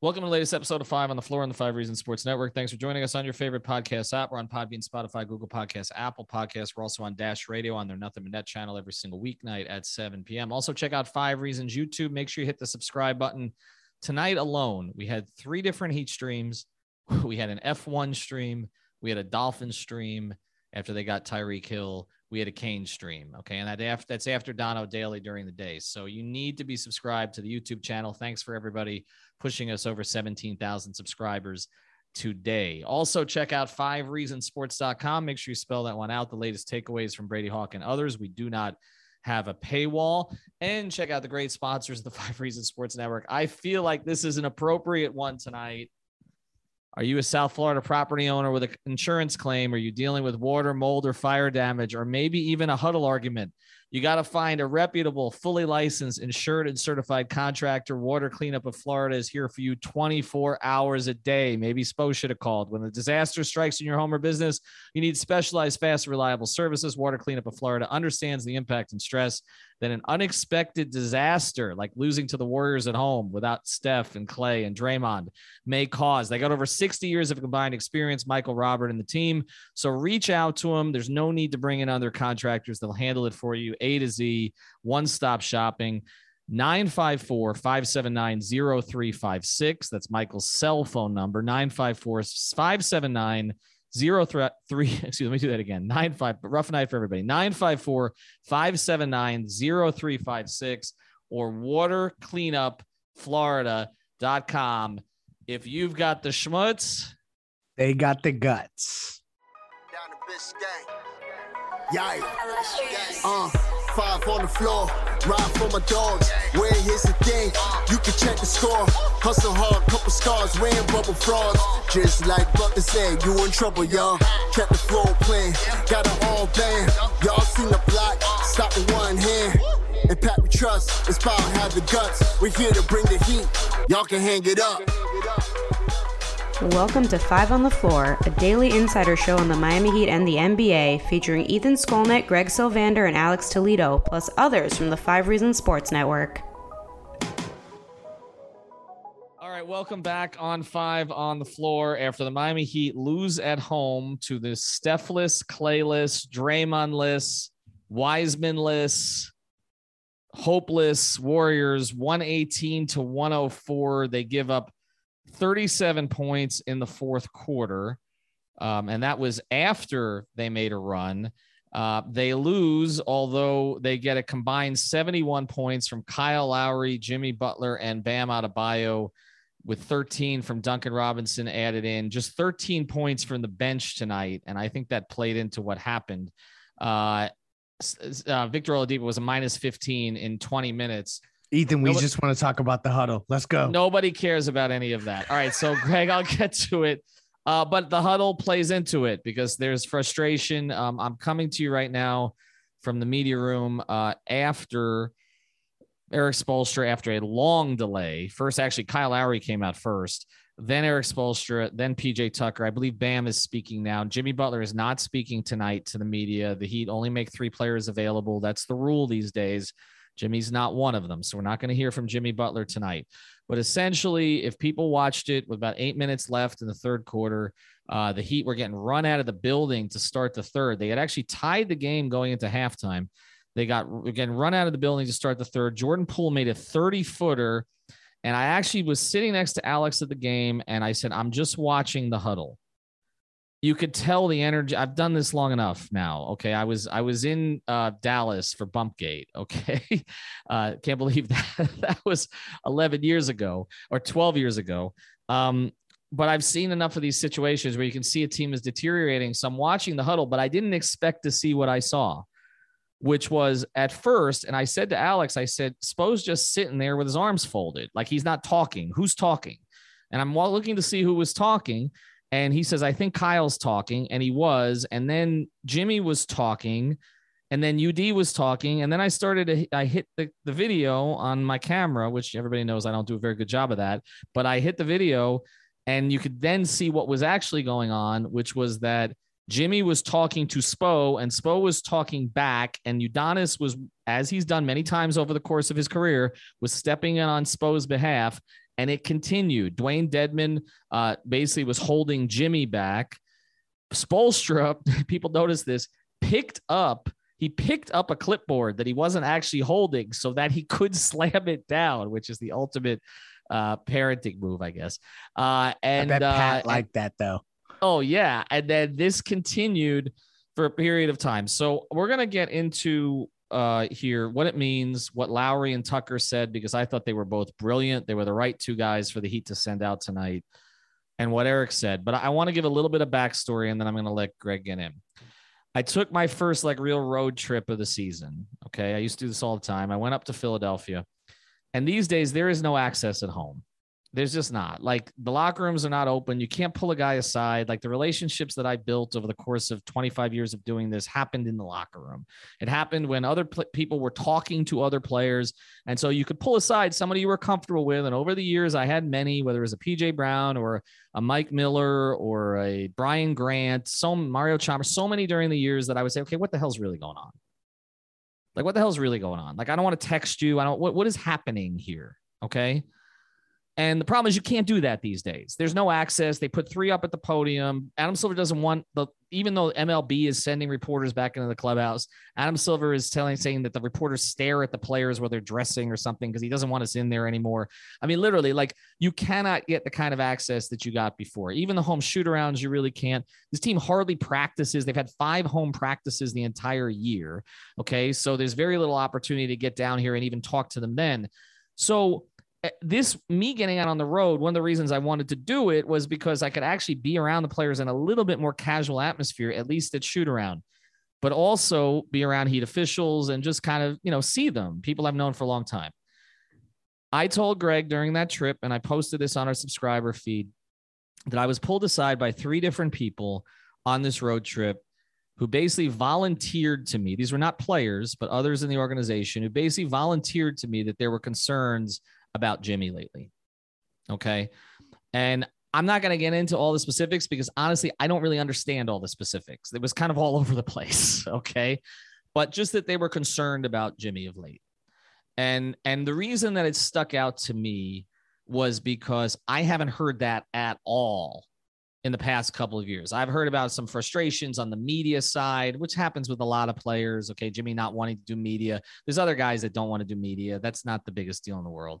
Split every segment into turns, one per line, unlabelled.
Welcome to the latest episode of Five on the Floor on the Five Reasons Sports Network. Thanks for joining us on your favorite podcast app. We're on Podbean, Spotify, Google Podcasts, Apple Podcasts. We're also on Dash Radio on their Nothing But Net channel every single weeknight at 7 p.m. Also, check out Five Reasons YouTube. Make sure you hit the subscribe button. Tonight alone, we had three different heat streams. We had an F1 stream, we had a Dolphin stream after they got Tyreek Hill. We had a Kane stream. Okay. And that that's after Dono Daily during the day. So you need to be subscribed to the YouTube channel. Thanks for everybody pushing us over 17,000 subscribers today. Also, check out fivereasonsports.com. Make sure you spell that one out. The latest takeaways from Brady Hawk and others. We do not have a paywall. And check out the great sponsors of the Five Reasons Sports Network. I feel like this is an appropriate one tonight. Are you a South Florida property owner with an insurance claim? Are you dealing with water, mold, or fire damage, or maybe even a huddle argument? You got to find a reputable, fully licensed, insured, and certified contractor. Water Cleanup of Florida is here for you 24 hours a day. Maybe Spo should have called. When a disaster strikes in your home or business, you need specialized, fast, reliable services. Water Cleanup of Florida understands the impact and stress that an unexpected disaster, like losing to the Warriors at home without Steph and Clay and Draymond, may cause. They got over 60 years of combined experience, Michael Robert and the team. So reach out to them. There's no need to bring in other contractors. They'll handle it for you. A to Z, one stop shopping. 954 579 0356. That's Michael's cell phone number 954 579 03. Excuse me, let me do that again. 95, rough night for everybody. 954 579 0356 or watercleanupflorida.com. If you've got the schmutz,
they got the guts.
Down the Biscayne. Yikes. Uh, five on the floor, ride for my dogs. Where here's the thing, you can check the score. Hustle hard, couple scars, wearing bubble frauds. Just like Butler said, you in trouble, y'all. Kept the flow playing, got it all band. Y'all seen the block, stop with one hand. And Pat we trust, Inspire have the guts. We're here to bring the heat, y'all can hang it up.
Welcome to Five on the Floor, a daily insider show on the Miami Heat and the NBA, featuring Ethan Skolnick, Greg Sylvander, and Alex Toledo, plus others from the Five Reasons Sports Network.
All right, welcome back on Five on the Floor after the Miami Heat lose at home to the Stephless, Clayless, Draymondless, Wisemanless, hopeless Warriors, 118 to 104. They give up 37 points in the fourth quarter. Um, and that was after they made a run. Uh, they lose, although they get a combined 71 points from Kyle Lowry, Jimmy Butler, and Bam Adebayo, with 13 from Duncan Robinson added in. Just 13 points from the bench tonight, and I think that played into what happened. Uh, uh, Victor Oladipo was a minus 15 in 20 minutes.
Ethan, we nobody, just want to talk about the huddle. Let's go.
Nobody cares about any of that. All right. So, Greg, I'll get to it. Uh, but the huddle plays into it because there's frustration. Um, I'm coming to you right now from the media room uh, after Erik Spoelstra, after a long delay. First, actually, Kyle Lowry came out first, then Erik Spoelstra, then PJ Tucker. I believe Bam is speaking now. Jimmy Butler is not speaking tonight to the media. The Heat only make three players available. That's the rule these days. Jimmy's not one of them. So we're not going to hear from Jimmy Butler tonight. But essentially, if people watched it with about eight minutes left in the third quarter, uh, the Heat were getting run out of the building to start the third. They had actually tied the game going into halftime. They got again run out of the building to start the third. Jordan Poole made a 30 footer. And I actually was sitting next to Alex at the game and I said, I'm just watching the huddle you could tell the energy i've done this long enough now okay i was i was in uh, dallas for bumpgate okay uh, can't believe that that was 11 years ago or 12 years ago um, but i've seen enough of these situations where you can see a team is deteriorating so i'm watching the huddle but i didn't expect to see what i saw which was at first, and I said to Alex, I said, Spo's just sitting there with his arms folded, like he's not talking. Who's talking? And I'm looking to see who was talking. And he says, I think Kyle's talking. And he was. And then Jimmy was talking. And then UD was talking. And then I started to, I hit the, the video on my camera, which everybody knows I don't do a very good job of that. But I hit the video and you could then see what was actually going on, which was that Jimmy was talking to Spo and Spo was talking back. And Udonis was, as he's done many times over the course of his career, was stepping in on Spo's behalf. And it continued. Dewayne Dedmon uh, basically was holding Jimmy back. Spoelstra, people notice this, picked up he picked up a clipboard that he wasn't actually holding so that he could slam it down, which is the ultimate uh, parenting move, I guess. Uh, and
I Pat
uh,
like that though.
Oh yeah, and then this continued for a period of time. So we're gonna get into uh, here what it means, what Lowry and Tucker said, because I thought they were both brilliant. They were the right two guys for the Heat to send out tonight, and what Eric said. But I want to give a little bit of backstory, and then I'm going to let Greg get in. I took my first like real road trip of the season. Okay, I used to do this all the time. I went up to Philadelphia, and these days there is no access at home. There's just not like the locker rooms are not open. You can't pull a guy aside. Like the relationships that I built over the course of 25 years of doing this happened in the locker room. It happened when other pl- people were talking to other players. And so you could pull aside somebody you were comfortable with. And over the years, I had many, whether it was a PJ Brown or a Mike Miller or a Brian Grant, so Mario Chalmers, so many during the years that I would say, okay, what the hell's really going on? Like, what the hell's really going on? Like, I don't want to text you. I don't, what, what is happening here? Okay. And the problem is you can't do that these days. There's no access. They put three up at the podium. Adam Silver doesn't want the even though MLB is sending reporters back into the clubhouse. Adam Silver is telling saying that the reporters stare at the players while they're dressing or something because he doesn't want us in there anymore. I mean, literally, like you cannot get the kind of access that you got before. Even the home shoot arounds, you really can't. This team hardly practices. They've had five home practices the entire year. Okay. So there's very little opportunity to get down here and even talk to them then. So Eh, this me getting out on the road one of the reasons i wanted to do it was because i could actually be around the players in a little bit more casual atmosphere at least at shoot around but also be around heat officials and just kind of you know see them people i've known for a long time. I told greg during that trip and i posted this on our subscriber feed that i was pulled aside by three different people on this road trip who basically volunteered to me. These were not players but others in the organization who basically volunteered to me that there were concerns about Jimmy lately. Okay. And I'm not going to get into all the specifics because honestly, I don't really understand all the specifics. It was kind of all over the place. Okay. But just that they were concerned about Jimmy of late. And and the reason that it stuck out to me was because I haven't heard that at all in the past couple of years. I've heard about some frustrations on the media side, which happens with a lot of players. Okay, Jimmy not wanting to do media. There's other guys that don't want to do media. That's not the biggest deal in the world.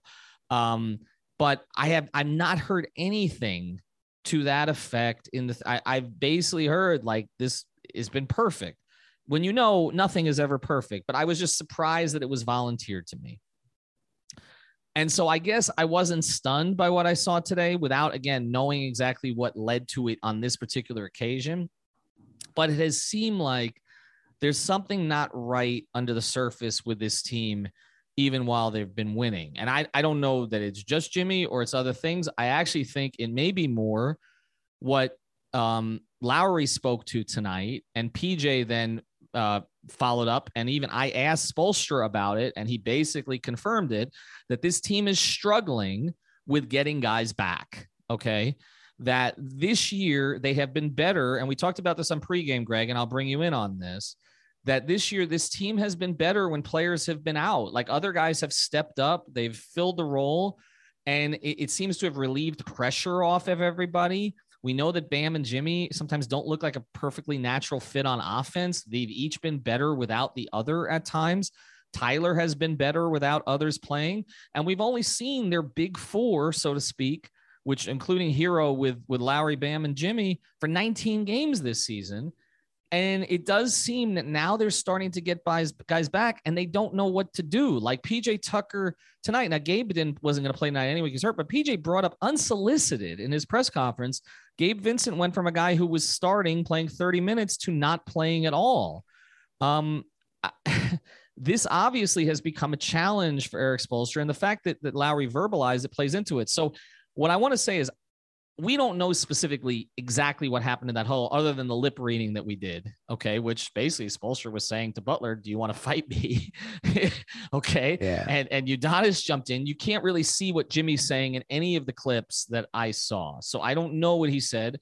Um, but I have I've not heard anything to that effect. In the I, I've basically heard like this has been perfect. When you know nothing is ever perfect, but I was just surprised that it was volunteered to me. And so I guess I wasn't stunned by what I saw today without, again, knowing exactly what led to it on this particular occasion. But it has seemed like there's something not right under the surface with this team, even while they've been winning. And I, I don't know that it's just Jimmy or it's other things. I actually think it may be more what um, Lowry spoke to tonight and PJ then uh, followed up. And even I asked Spoelstra about it, and he basically confirmed it that this team is struggling with getting guys back. Okay. That this year they have been better. And we talked about this on pregame, Greg, and I'll bring you in on this. That this year, this team has been better when players have been out. Like other guys have stepped up, they've filled the role, and it, it seems to have relieved pressure off of everybody. We know that Bam and Jimmy sometimes don't look like a perfectly natural fit on offense. They've each been better without the other at times. Tyler has been better without others playing. And we've only seen their big four, so to speak, which including Herro with, with Lowry, Bam, and Jimmy for 19 games this season. And it does seem that now they're starting to get guys, guys back and they don't know what to do. Like PJ Tucker tonight. Now, Gabe didn't wasn't going to play tonight anyway, he's hurt, but PJ brought up unsolicited in his press conference. Gabe Vincent went from a guy who was starting playing 30 minutes to not playing at all. Um, this obviously has become a challenge for Erik Spoelstra. And the fact that, that Lowry verbalized it plays into it. So, what I want to say is, we don't know specifically exactly what happened in that hole other than the lip reading that we did. Okay. Which basically Spoelstra was saying to Butler, Do you want to fight me? okay.
Yeah.
And and Udonis jumped in. You can't really see what Jimmy's saying in any of the clips that I saw. So I don't know what he said.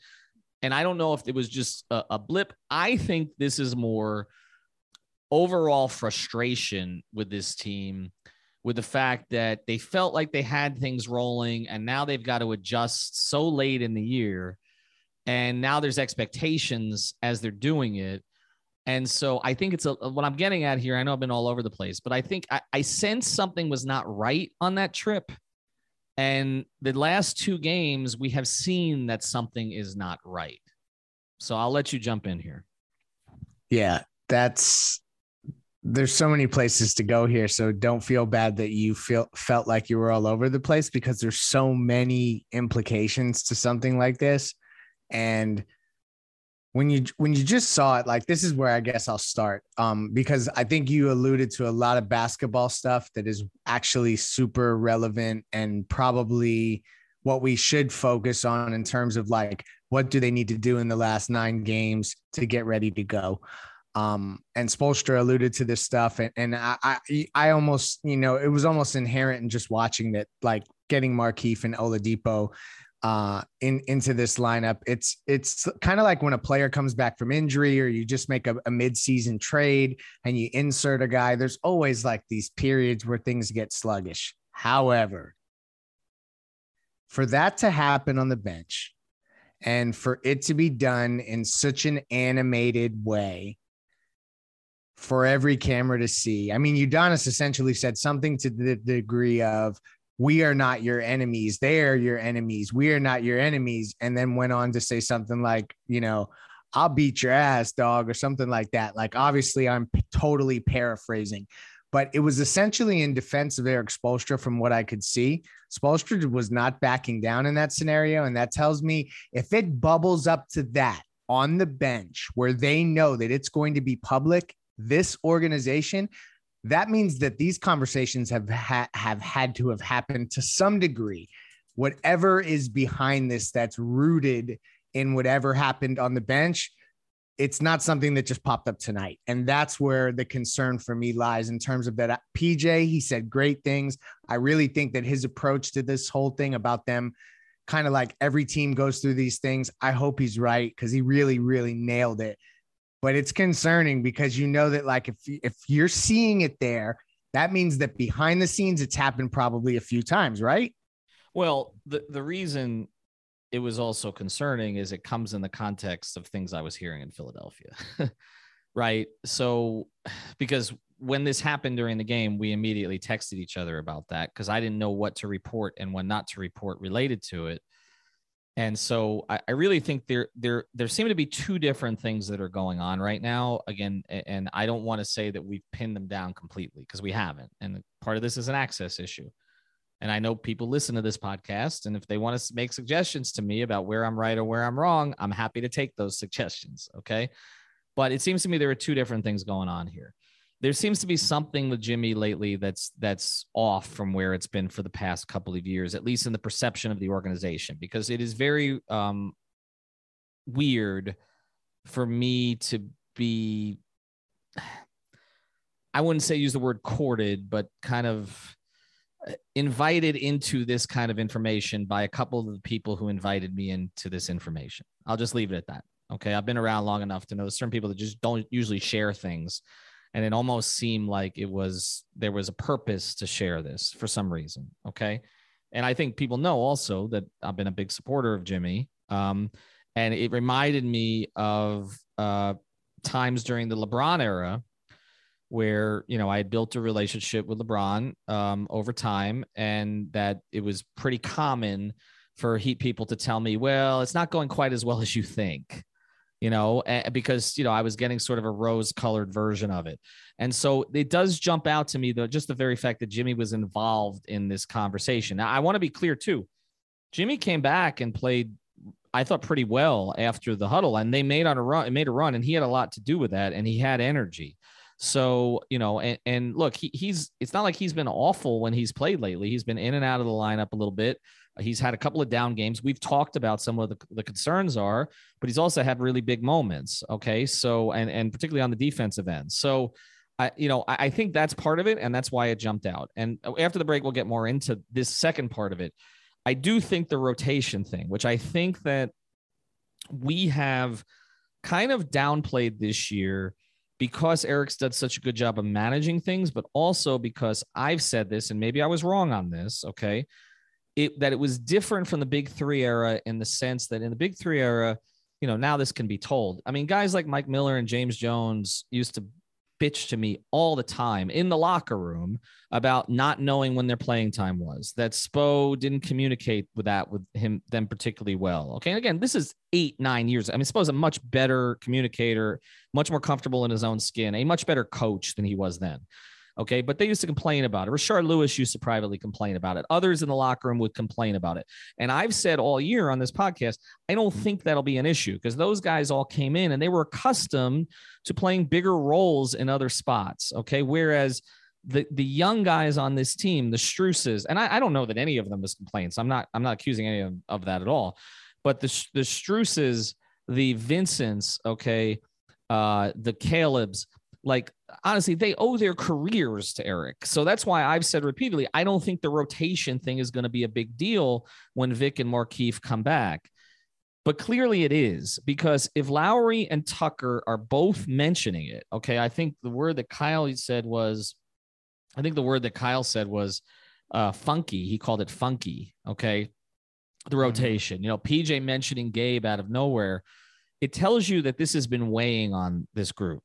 And I don't know if it was just a, a blip. I think this is more overall frustration with this team with the fact that they felt like they had things rolling and now they've got to adjust so late in the year. And now there's expectations as they're doing it. And so I think it's a, what I'm getting at here. I know I've been all over the place, but I think I, I sense something was not right on that trip. And the last two games, we have seen that something is not right. So I'll let you jump in here.
Yeah, that's there's so many places to go here so don't feel bad that you feel felt like you were all over the place because there's so many implications to something like this. And when you when you just saw it like this is where i guess i'll start. Um because i think you alluded to a lot of basketball stuff that is actually super relevant and probably what we should focus on in terms of like what do they need to do in the last 9 games to get ready to go um, and Spoelstra alluded to this stuff, and, and I, I, I almost, you know, it was almost inherent in just watching that, like getting Markieff and Oladipo uh, in into this lineup. It's it's kind of like when a player comes back from injury, or you just make a, a mid-season trade and you insert a guy. There's always like these periods where things get sluggish. However, for that to happen on the bench, and for it to be done in such an animated way for every camera to see. I mean, Udonis essentially said something to the degree of, we are not your enemies. They are your enemies. We are not your enemies. And then went on to say something like, you know, I'll beat your ass, dog, or something like that. Like, obviously, I'm p- totally paraphrasing, but it was essentially in defense of Erik Spoelstra from what I could see. Spoelstra was not backing down in that scenario. And that tells me if it bubbles up to that on the bench where they know that it's going to be public this organization, that means that these conversations have ha- have had to have happened to some degree. Whatever is behind this, that's rooted in whatever happened on the bench. It's not something that just popped up tonight. And that's where the concern for me lies in terms of that. Uh, PJ, he said great things. I really think that his approach to this whole thing about them kind of like every team goes through these things. I hope he's right because he really, really nailed it but it's concerning because you know that like if if you're seeing it there, that means that behind the scenes it's happened probably a few times, right?
Well, the the reason it was also concerning is it comes in the context of things I was hearing in Philadelphia. right? So because when this happened during the game, we immediately texted each other about that because I didn't know what to report and when not to report related to it. And so I, I, really think there there there seem to be two different things that are going on right now. Again, and I don't want to say that we've pinned them down completely because we haven't. And part of this is an access issue. And I know people listen to this podcast, and if they want to make suggestions to me about where I'm right or where I'm wrong, I'm happy to take those suggestions. Okay. But it seems to me there are two different things going on here there seems to be something with Jimmy lately that's that's off from where it's been for the past couple of years, at least in the perception of the organization, because it is very um, weird for me to be. I wouldn't say use the word courted, but kind of uh, invited into this kind of information by a couple of the people who invited me into this information. I'll just leave it at that. Okay. I've been around long enough to know certain people that just don't usually share things and it almost seemed like it was there was a purpose to share this for some reason okay? And i think people know also that i've been a big supporter of jimmy um, and it reminded me of uh, times during the lebron era where you know i had built a relationship with lebron um, over time and that it was pretty common for heat people to tell me well it's not going quite as well as you think you know, because, you know, I was getting sort of a rose colored version of it. And so it does jump out to me, though, just the very fact that Jimmy was involved in this conversation. Now, I want to be clear, too. Jimmy came back and played, I thought, pretty well after the huddle, and they made on a run, made a run, and he had a lot to do with that, and he had energy. So, you know, and, and look, he, he's it's not like he's been awful when he's played lately. He's been in and out of the lineup a little bit. He's had a couple of down games. We've talked about some of the, the concerns are, but he's also had really big moments. Okay. So, and, and particularly on the defensive end. So, I, you know, I, I think that's part of it. And that's why it jumped out. And after the break, we'll get more into this second part of it. I do think the rotation thing, which I think that we have kind of downplayed this year because Eric's done such a good job of managing things, but also because I've said this, and maybe I was wrong on this. Okay. It, that it was different from the big three era in the sense that in the big three era, you know, now this can be told. I mean, guys like Mike Miller and James Jones used to bitch to me all the time in the locker room about not knowing when their playing time was. That Spo didn't communicate with that with him them particularly well. Okay, and again, this is eight nine years. I mean, Spo's a much better communicator, much more comfortable in his own skin, a much better coach than he was then. Okay. But they used to complain about it. Rashard Lewis used to privately complain about it. Others in the locker room would complain about it. And I've said all year on this podcast, I don't think that'll be an issue because those guys all came in and they were accustomed to playing bigger roles in other spots. Okay. Whereas the, the young guys on this team, the Struses, and I, I don't know that any of them is complaints. I'm not, I'm not accusing any of, of that at all. But the, the Struses, the Vincents, okay, uh, the Caleb's, like honestly, they owe their careers to Eric. So that's why I've said repeatedly, I don't think the rotation thing is going to be a big deal when Vic and Markieff come back. But clearly it is because if Lowry and Tucker are both mentioning it, okay, I think the word that Kyle said was, I think the word that Kyle said was uh, funky. He called it funky. Okay. The mm-hmm. rotation, you know, PJ mentioning Gabe out of nowhere. It tells you that this has been weighing on this group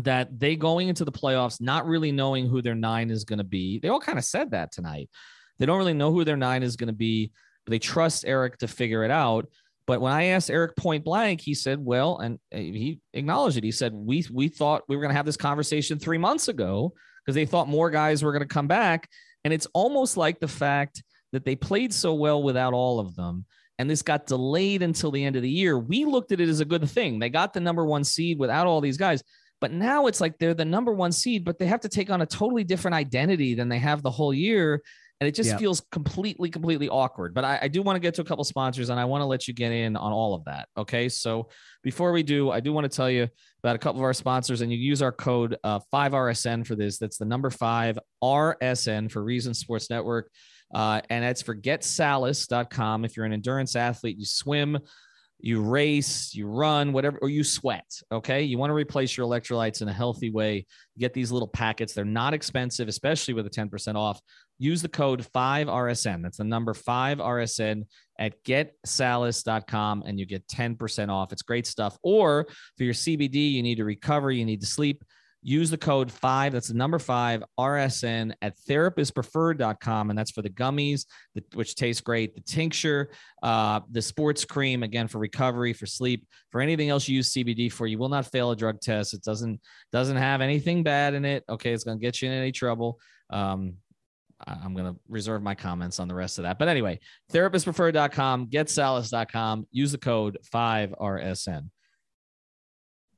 that they going into the playoffs not really knowing who their nine is going to be. They all kind of said that tonight. They don't really know who their nine is going to be, but they trust Eric to figure it out. But when I asked Eric point blank, he said, "Well," and uh, he acknowledged it. He said, "We we thought we were going to have this conversation three months ago because they thought more guys were going to come back, and it's almost like the fact that they played so well without all of them." and this got delayed until the end of the year. We looked at it as a good thing. They got the number one seed without all these guys. But now it's like they're the number one seed, but they have to take on a totally different identity than they have the whole year. And it just yep. feels completely, completely awkward. But I, I do want to get to a couple sponsors and I want to let you get in on all of that. Okay. So before we do, I do want to tell you about a couple of our sponsors, and you use our code uh, 5RSN for this. That's the number five RSN for Reason Sports Network. Uh, and that's for getsalus.com. If you're an endurance athlete, you swim, you race, you run, whatever, or you sweat. Okay. You want to replace your electrolytes in a healthy way. Get these little packets. They're not expensive, especially with a 10% off. Use the code 5RSN. That's the number 5RSN at getsalus.com and you get 10% off. It's great stuff. Or for your CBD, you need to recover, you need to sleep use the code five. That's the number five RSN at therapistpreferred.com. And that's for the gummies, which taste great, the tincture, uh, the sports cream, again, for recovery, for sleep, for anything else you use CBD for. You will not fail a drug test. It doesn't, doesn't have anything bad in it. Okay. It's going to get you in any trouble. Um, I'm going to reserve my comments on the rest of that. But anyway, therapistpreferred.com, getsalus.com, use the code 5RSN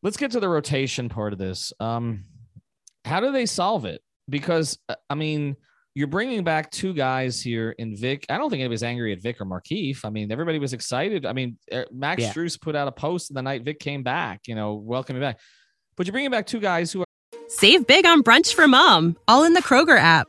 let's get to the rotation part of this. Um, how do they solve it? Because uh, I mean, you're bringing back two guys here in Vic. I don't think anybody's angry at Vic or Markieff. I mean, everybody was excited. I mean, er, Max yeah. Strus put out a post the night Vic came back, you know, welcoming back. But you're bringing back two guys who are.
Save big on brunch for mom, all in the Kroger app.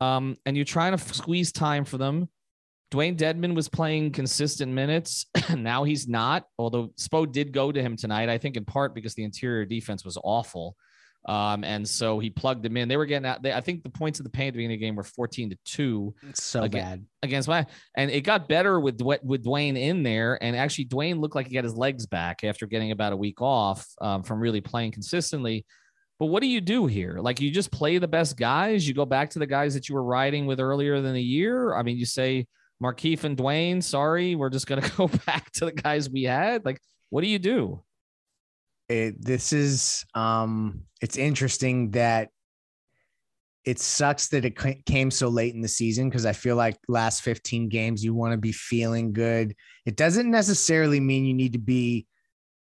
um, and you're trying to squeeze time for them. Dewayne Dedmon was playing consistent minutes. now he's not, although Spo did go to him tonight, I think in part because the interior defense was awful. Um, and so he plugged them in. They were getting out. They, I think the points of the paint at the beginning of the game were 14 to two.
It's so against, bad
against my, and it got better with, with Dewayne in there. And actually Dewayne looked like he got his legs back after getting about a week off um, from really playing consistently. But what do you do here? Like you just play the best guys. You go back to the guys that you were riding with earlier than the year. I mean, you say Markieff and Dewayne, sorry, we're just gonna go back to the guys we had. Like, what do you do?
It, this is um it's interesting that it sucks that it came so late in the season because I feel like last 15 games you want to be feeling good. It doesn't necessarily mean you need to be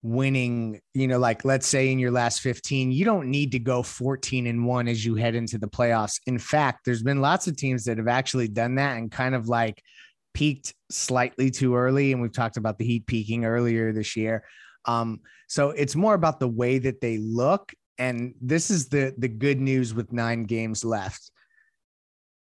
winning, you know, like let's say in your last 15, you don't need to go 14 and 1 as you head into the playoffs. In fact, there's been lots of teams that have actually done that and kind of like peaked slightly too early and we've talked about the Heat peaking earlier this year. Um, so it's more about the way that they look and this is the the good news with 9 games left.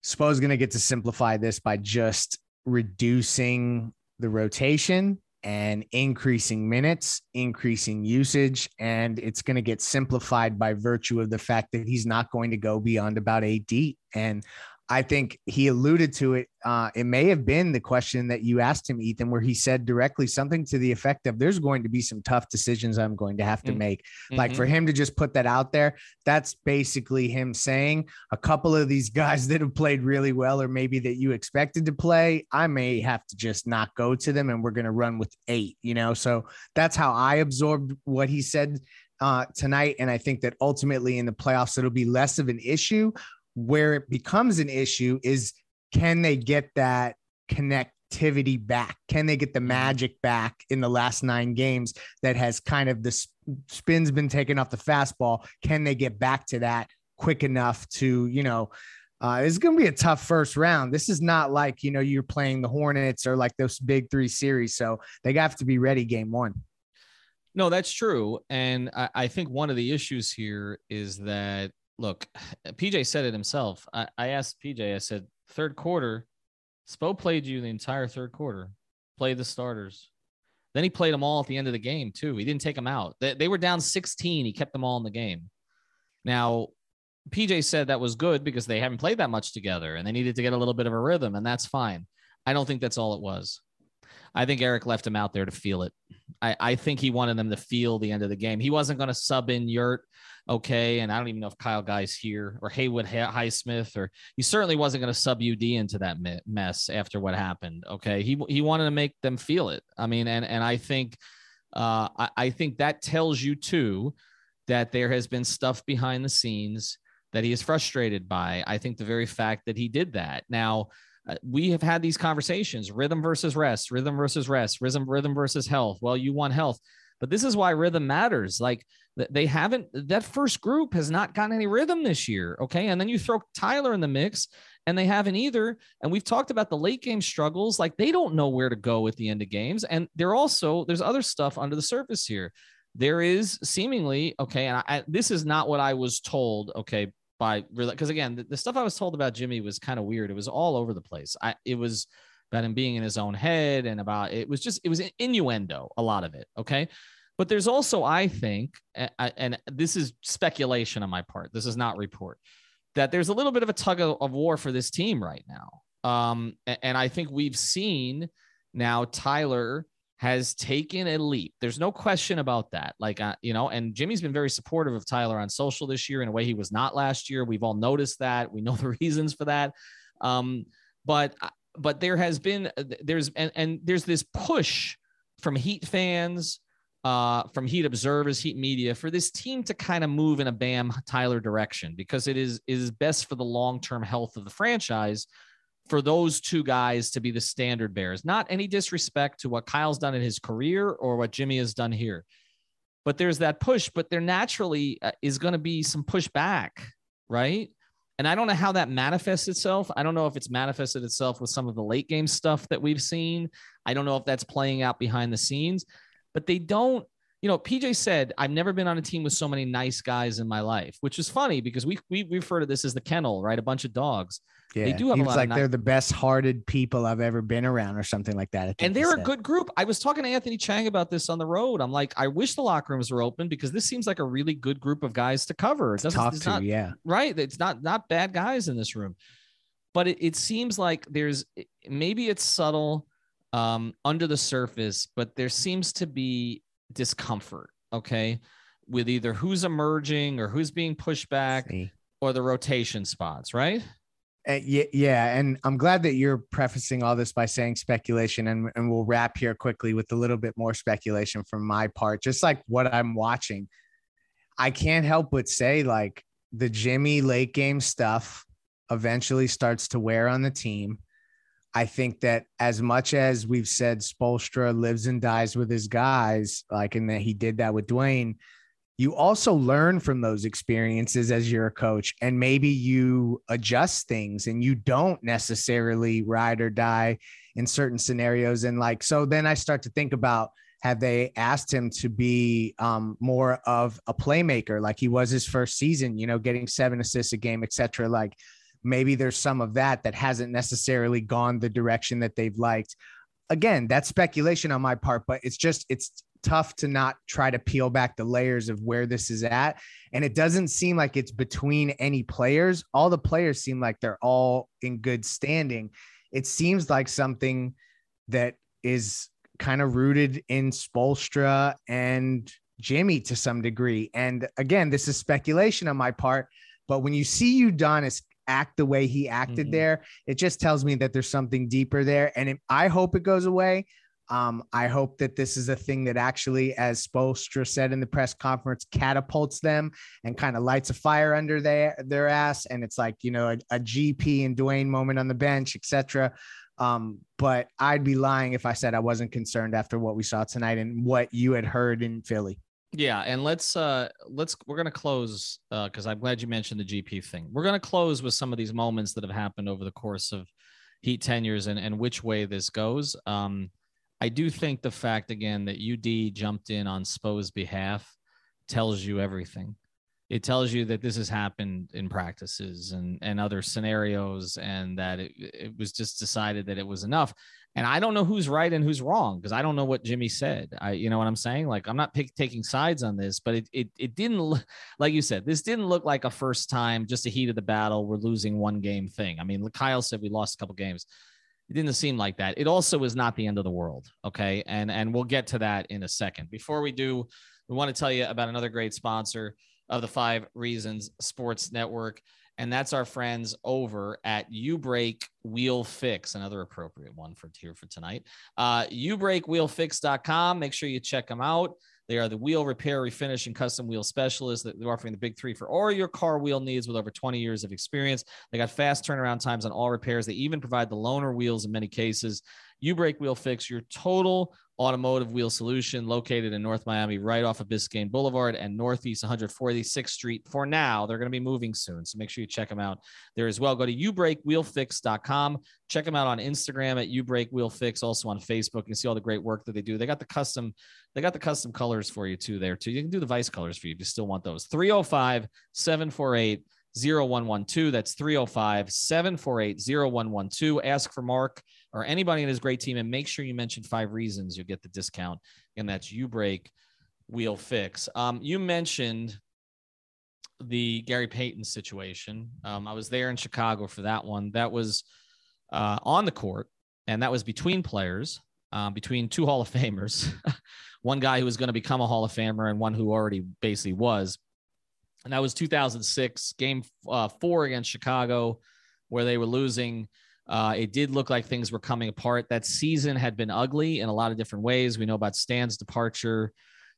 Spo's going to get to simplify this by just reducing the rotation and increasing minutes, increasing usage, and it's going to get simplified by virtue of the fact that he's not going to go beyond about eight deep. And I think he alluded to it. Uh, it may have been the question that you asked him, Ethan, where he said directly something to the effect of, There's going to be some tough decisions I'm going to have to mm-hmm. make. Mm-hmm. Like for him to just put that out there, that's basically him saying a couple of these guys that have played really well, or maybe that you expected to play, I may have to just not go to them and we're going to run with eight, you know? So that's how I absorbed what he said uh, tonight. And I think that ultimately in the playoffs, it'll be less of an issue where it becomes an issue is can they get that connectivity back? Can they get the mm-hmm. magic back in the last nine games that has kind of the spin's been taken off the fastball? Can they get back to that quick enough to, you know, uh, it's going to be a tough first round. This is not like, you know, you're playing the Hornets or like those big three series. So they have to be ready game one.
No, that's true. And I, I think one of the issues here is that look, PJ said it himself. I, I asked PJ, I said, third quarter, Spo played you the entire third quarter, played the starters. Then he played them all at the end of the game, too. He didn't take them out. They, they were down 16. He kept them all in the game. Now, PJ said that was good because they haven't played that much together and they needed to get a little bit of a rhythm, and that's fine. I don't think that's all it was. I think Eric left him out there to feel it. I, I think he wanted them to feel the end of the game. He wasn't going to sub in Yurt, okay, and I don't even know if Kyle Guy's here or Haywood Highsmith, or he certainly wasn't going to sub UD into that mess after what happened. Okay, he he wanted to make them feel it. I mean, and and I think, uh, I, I think that tells you too that there has been stuff behind the scenes that he is frustrated by. I think the very fact that he did that now uh, we have had these conversations rhythm versus rest rhythm versus rest rhythm rhythm versus health. Well you want health. But this is why rhythm matters. Like they haven't that first group has not gotten any rhythm this year okay? And then you throw tyler in the mix and they haven't either. And we've talked about the late game struggles. Like they don't know where to go at the end of games. And they're also there's other stuff under the surface here. There is seemingly okay and I, this is not what i was told okay by because again, the, the, stuff I was told about Jimmy was kind of weird. It was all over the place. I it was about him being in his own head and about it was just it was innuendo, a lot of it. Okay. But there's also, I think, and this is speculation on my part. This is not report that there's a little bit of a tug of war for this team right now. Um, and I think we've seen now Tyler has taken a leap. There's no question about that. Like, uh, you know, and Jimmy's been very supportive of Tyler on social this year in a way he was not last year. We've all noticed that. We know the reasons for that. Um, but, uh, but there has been, uh, there's, and, and there's this push from Heat fans, uh, from Heat observers, Heat media for this team to kind of move in a Bam Tyler direction because it is, is best for the long term health of the franchise for those two guys to be the standard bearers. Not any disrespect to what Kyle's done in his career or what Jimmy has done here. But there's that push, but there naturally uh, is going to be some pushback, right? And I don't know how that manifests itself. I don't know if it's manifested itself with some of the late game stuff that we've seen. I don't know if that's playing out behind the scenes, but they don't you know, PJ said, I've never been on a team with so many nice guys in my life, which is funny because we, we refer to this as the kennel, right? A bunch of dogs.
Yeah, they do have a lot of like they're the best hearted people I've ever been around or something like that.
And they're a good group. I was talking to Anthony Chiang about this on the road. I'm like, I wish the locker rooms were open because this seems like a really good group of guys to cover.
It doesn't, talk to,
not,
yeah.
Right. It's not, not bad guys in this room, but it, it seems like there's, maybe it's subtle um, under the surface, but there seems to be discomfort Okay. with either who's emerging or who's being pushed back
See.
or the rotation spots, right?
Uh, yeah, yeah, and I'm glad that you're prefacing all this by saying speculation, and and we'll wrap here quickly with a little bit more speculation from my part, just like what I'm watching. I can't help but say, like the Jimmy late game stuff eventually starts to wear on the team. I think that as much as we've said Spoelstra lives and dies with his guys, like and that he did that with Dwayne, you also learn from those experiences as you're a coach and maybe you adjust things and you don't necessarily ride or die in certain scenarios. And like so then i start to think about have they asked him to be um, more of a playmaker? Like he was his first season you know getting seven assists a game etc like maybe there's some of that that hasn't necessarily gone the direction that they've liked again that's speculation on my part but it's just it's tough to not try to peel back the layers of where this is at. And it doesn't seem like it's between any players. All the players seem like they're all in good standing. It seems like something that is kind of rooted in Spoelstra and Jimmy to some degree. And again, this is speculation on my part, but when you see Udonis act the way he acted
Mhm.
there, it just tells me that there's something deeper there. And it, I hope it goes away. Um, I hope that this is a thing that actually, as Spoelstra said in the press conference, catapults them and kind of lights a fire under their their ass. And it's like you know a, a GP and Dwyane moment on the bench, etc. Um, but I'd be lying if I said I wasn't concerned after what we saw tonight and what you had heard in Philly.
Yeah, and let's uh let's we're gonna close uh because I'm glad you mentioned the GP thing. We're gonna close with some of these moments that have happened over the course of Heat tenures and and which way this goes. Um, I do think the fact again that UD jumped in on Spo's behalf tells you everything. It tells you that this has happened in practices and and other scenarios, and that it, it was just decided that it was enough. And I don't know who's right and who's wrong because I don't know what Jimmy said. I, you know what I'm saying? Like I'm not pick, taking sides on this, but it it it didn't look like you said. This didn't look like a first time, just a heat of the battle. We're losing one game thing. I mean, Kyle said we lost a couple games. It didn't seem like that. It also was not the end of the world. Okay, and and we'll get to that in a second. Before we do, we want to tell you about another great sponsor of the Five Reasons Sports Network and that's our friends over at U Break Wheel Fix, another appropriate one for here for tonight. Uh, ubreakwheelfix.com. Make sure you check them out. They are the wheel repair, refinish, and custom wheel specialists that they're offering the big three for all your car wheel needs with over 20 years of experience. They got fast turnaround times on all repairs. They even provide the loaner wheels in many cases. U Break Wheel Fix, your total automotive wheel solution located in North Miami, right off of Biscayne Boulevard and Northeast 146th Street. For now, they're going to be moving soon. So make sure you check them out there as well. Go to ubreakwheelfix.com. Check them out on Instagram at ubreakwheelfix, also on Facebook. You see all the great work that they do. They got the custom, they got the custom colors for you too there too. You can do the vice colors for you if you still want those. 305 748 0112. That's 305 748 0112. Ask for Mark or anybody in his great team and make sure you mention five reasons you'll get the discount. And that's you break wheel fix. Um, you mentioned the Gary Payton situation. Um, I was there in Chicago for that one. That was uh, on the court, and that was between players, um, between two Hall of Famers. one guy who was going to become a Hall of Famer and one who already basically was. And that was 2006, game uh, four against Chicago, where they were losing. Uh, it did look like things were coming apart. That season had been ugly in a lot of different ways. We know about Stan's departure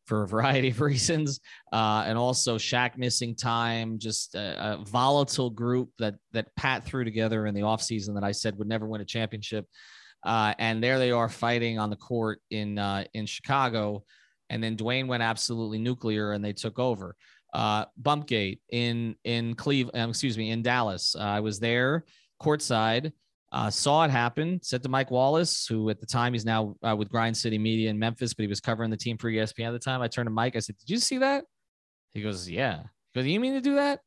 for a variety of reasons, uh, and also Shaq missing time. Just a, a, volatile group that that Pat threw together in the offseason that I said would never win a championship. Uh, and there they are fighting on the court in uh, in Chicago, and then Dwyane went absolutely nuclear, and they took over uh, Bumpgate in in Cleveland, um, excuse me, in Dallas. Uh, I was there courtside, uh, saw it happen. Said to Mike Wallace, who at the time he's now uh, with Grind City Media in Memphis, but he was covering the team for ESPN at the time. I turned to Mike. I said, "Did you see that?" He goes, "Yeah." He goes, "You mean to do that?"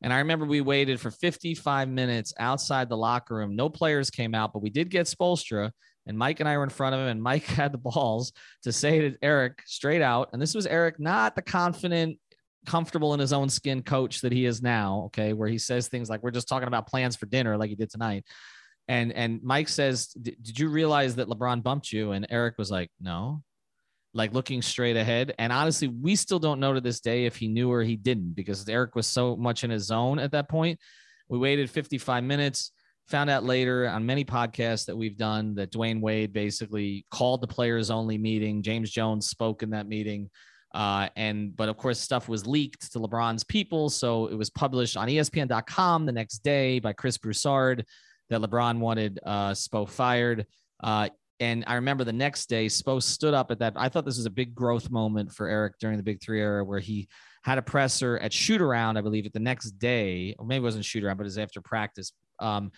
And I remember we waited for 55 minutes outside the locker room. No players came out, but we did get Spoelstra. And Mike and I were in front of him, and Mike had the balls to say to Eric straight out. And this was Eric, not the confident, comfortable in his own skin coach that he is now, okay, where he says things like, We're just talking about plans for dinner, like he did tonight. And and Mike says, Did you realize that LeBron bumped you? And Eric was like, No. like looking straight ahead. And honestly, we still don't know to this day if he knew or he didn't because Eric was so much in his zone at that point. We waited 55 minutes, found out later on many podcasts that we've done that Dwyane Wade basically called the players only meeting. James Jones spoke in that meeting. Uh, and but of course, stuff was leaked to LeBron's people, so it was published on ESPN.com the next day by Chris Broussard that LeBron wanted uh, Spo fired. Uh, and I remember the next day, Spo stood up at that. I thought this was a big growth moment for Erik during the Big Three era, where he had a presser at shoot around, I believe, at the next day, or maybe it wasn't shoot around, but it was after practice, um,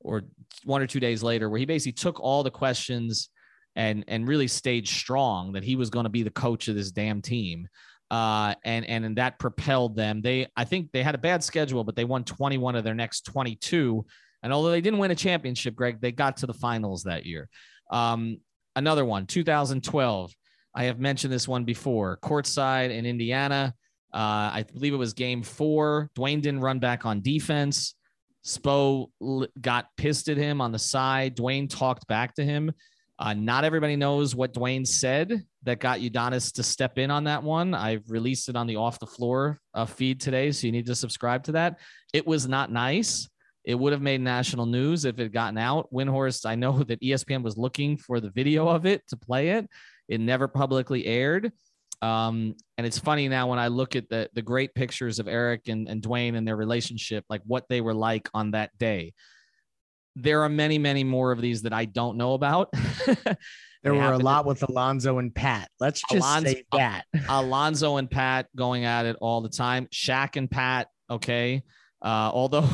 or one or two days later, where he basically took all the questions and and really stayed strong that he was going to be the coach of this damn team. Uh, and and that propelled them. They I think they had a bad schedule, but they won 21 of their next 22. And although they didn't win a championship, Greg, they got to the finals that year. Um, another one, 2012. I have mentioned this one before. Courtside in Indiana. Uh, I believe it was game four. Dwyane didn't run back on defense. Spo got pissed at him on the side. Dwyane talked back to him. Uh, not everybody knows what Dwyane said that got Udonis to step in on that one. I've released it on the off the floor uh, feed today, so you need to subscribe to that. It was not nice. It would have made national news if it had gotten out. Windhorst, I know that ESPN was looking for the video of it to play it. It never publicly aired. Um, and it's funny now when I look at the the great pictures of Erik and, and Dwyane and their relationship, like what they were like on that day there are many, many more of these that I don't know about.
there were a lot to, with Alonzo and Pat. Let's just Alonzo, say that.
Alonzo and Pat going at it all the time. Shaq and Pat, okay. Uh, although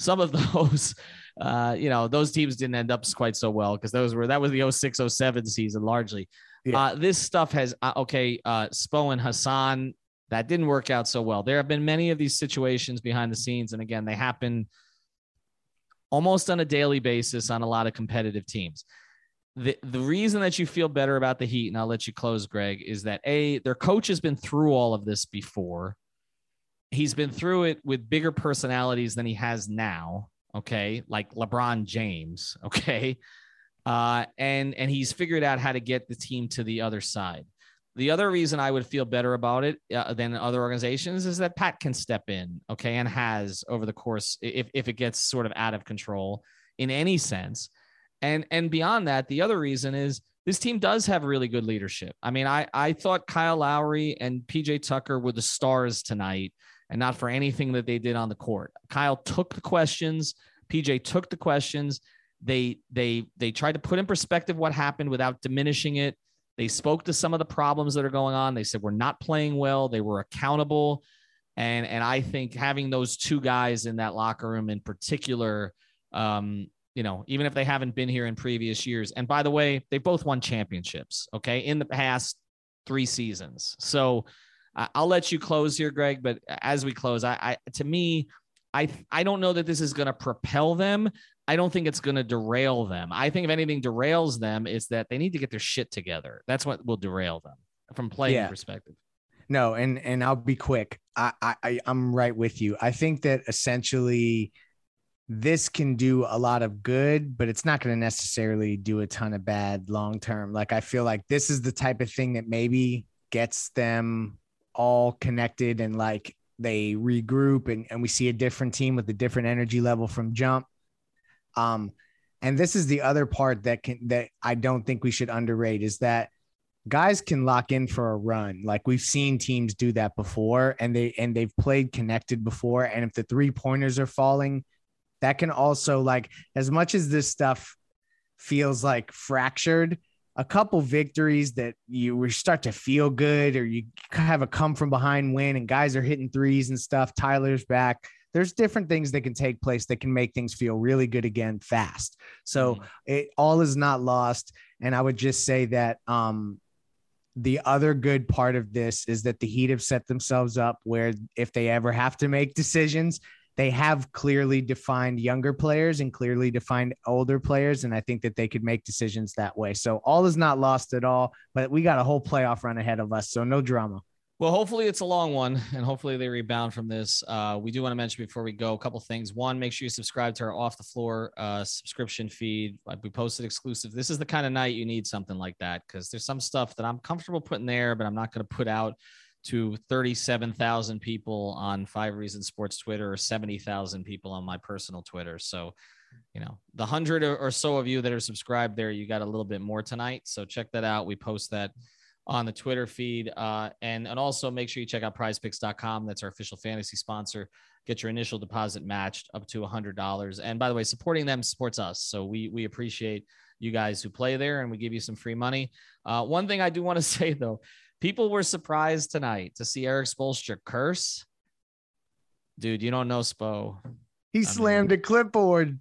some of those, uh, you know, those teams didn't end up quite so well because those were that was the 06 07 season largely. Yeah. Uh, this stuff has uh, okay, uh, Spo and Hassan, that didn't work out so well. There have been many of these situations behind the scenes, and again, they happen almost on a daily basis on a lot of competitive teams. The, the reason that you feel better about the Heat, and I'll let you close, Greg, is that A, their coach has been through all of this before. He's been through it with bigger personalities than he has now. Okay. Like LeBron James. Okay. Uh, and and he's figured out how to get the team to the other side. The other reason I would feel better about it uh, than other organizations is that Pat can step in, okay, and has over the course if if it gets sort of out of control in any sense. And and beyond that, the other reason is this team does have really good leadership. I mean, I I thought Kyle Lowry and PJ Tucker were the stars tonight and not for anything that they did on the court. Kyle took the questions, PJ took the questions. They they they tried to put in perspective what happened without diminishing it they spoke to some of the problems that are going on. They said we're not playing well. They were accountable. And, and I think having those two guys in that locker room in particular, um, you know, even if they haven't been here in previous years. And by the way, they both won championships, okay, in the past three seasons. So I'll let you close here, Greg. But as we close, I, I to me, I I don't know that this is going to propel them. I don't think it's going to derail them. I think if anything derails them is that they need to get their shit together. That's what will derail them from playing yeah. perspective.
No, and and I'll be quick. I, I I'm right with you. I think that essentially this can do a lot of good, but it's not going to necessarily do a ton of bad long term. Like I feel like this is the type of thing that maybe gets them all connected and like they regroup and, and we see a different team with a different energy level from jump. Um, and this is the other part that can that I don't think we should underrate is that guys can lock in for a run. Like we've seen teams do that before and they and they've played connected before. And if the three pointers are falling, that can also like as much as this stuff feels like fractured, a couple victories that you start to feel good or you have a come from behind win and guys are hitting threes and stuff. Tyler's back there's different things that can take place that can make things feel really good again fast. So mm. it all is not lost. And I would just say that um, the other good part of this is that the Heat have set themselves up where if they ever have to make decisions, they have clearly defined younger players and clearly defined older players. And I think that they could make decisions that way. So all is not lost at all, but we got a whole playoff run ahead of us. So no drama.
Well, hopefully it's a long one, and hopefully they rebound from this. Uh, we do want to mention before we go a couple things. One, make sure you subscribe to our off the floor uh, subscription feed. We posted exclusive. This is the kind of night you need something like that because there's some stuff that I'm comfortable putting there, but I'm not going to put out to 37,000 people on Five Reasons Sports Twitter or 70,000 people on my personal Twitter. So, you know, the hundred or so of you that are subscribed there, you got a little bit more tonight. So check that out. We post that on the Twitter feed. Uh, and, and also make sure you check out prizepicks.com. That's our official fantasy sponsor. Get your initial deposit matched up to $100. And by the way, supporting them supports us. So we, we appreciate you guys who play there and we give you some free money. Uh, one thing I do want to say though, people were surprised tonight to see Erik Spoelstra curse. Dude, you don't know Spo.
He slammed a clipboard.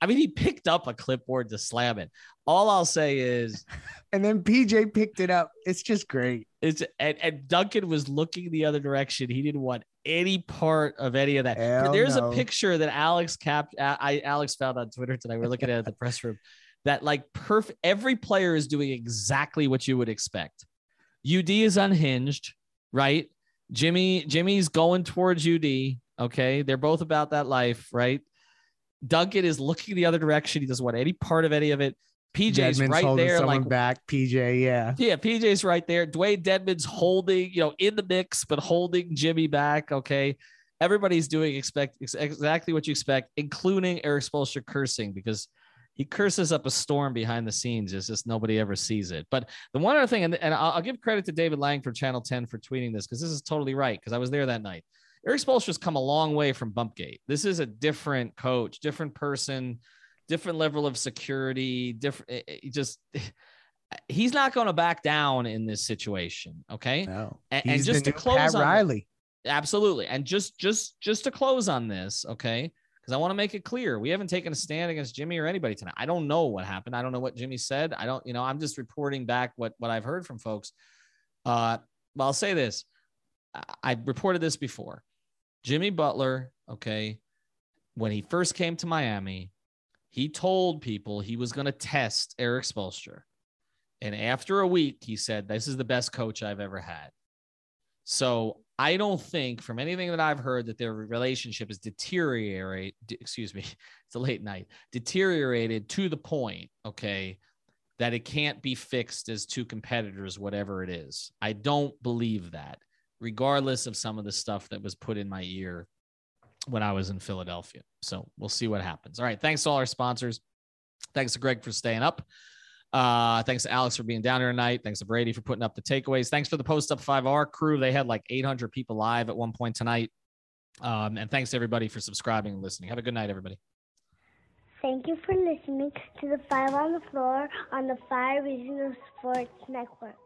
I mean, he picked up a clipboard to slam it. All I'll say is,
and then PJ picked it up. It's just great.
It's and, and Duncan was looking the other direction. He didn't want any part of any of that.
Hell
There's
no.
a picture that Alex capped. I Alex found on Twitter tonight. We're looking at, at the press room. That like perfect. Every player is doing exactly what you would expect. UD is unhinged, right? Jimmy Jimmy's going towards UD. Okay, they're both about that life, right? Duncan is looking the other direction. He doesn't want any part of any of it. PJ's Dedmon's right there, like
back. PJ, yeah,
yeah. PJ's right there. Dewayne Dedmon's holding, you know, in the mix, but holding Jimmy back. Okay, everybody's doing expect exactly what you expect, including Erik Spoelstra cursing because he curses up a storm behind the scenes. It's just nobody ever sees it. But the one other thing, and, and I'll, I'll give credit to David Lang for Channel 10 for tweeting this because this is totally right because I was there that night. Erik Spoelstra's come a long way from Bumpgate. This is a different coach, different person, different level of security, different. Eh, eh, just he's not going to back down in this situation. Okay.
No.
And, and just to close Pat on Riley. absolutely. And just just just to close on this, okay. Because I want to make it clear we haven't taken a stand against Jimmy or anybody tonight. I don't know what happened. I don't know what Jimmy said. I don't, you know, I'm just reporting back what what I've heard from folks. Uh, but I'll say this. I reported this before. Jimmy Butler, okay, when he first came to Miami, he told people he was going to test Erik Spoelstra. And after a week, he said, This is the best coach I've ever had. So I don't think, from anything that I've heard, that their relationship is deteriorate. Excuse me, it's a late night. Deteriorated to the point, okay, that it can't be fixed as two competitors, whatever it is. I don't believe that regardless of some of the stuff that was put in my ear when I was in Philadelphia. So we'll see what happens. All right. Thanks to all our sponsors. Thanks to Greg for staying up. Uh, thanks to Alex for being down here tonight. Thanks to Brady for putting up the takeaways. Thanks for the post up 5R crew. They had like 800 people live at one point tonight. Um, and thanks to everybody for subscribing and listening. Have a good night, everybody.
Thank you for listening to the Five on the Floor on the Five Regional Sports Network.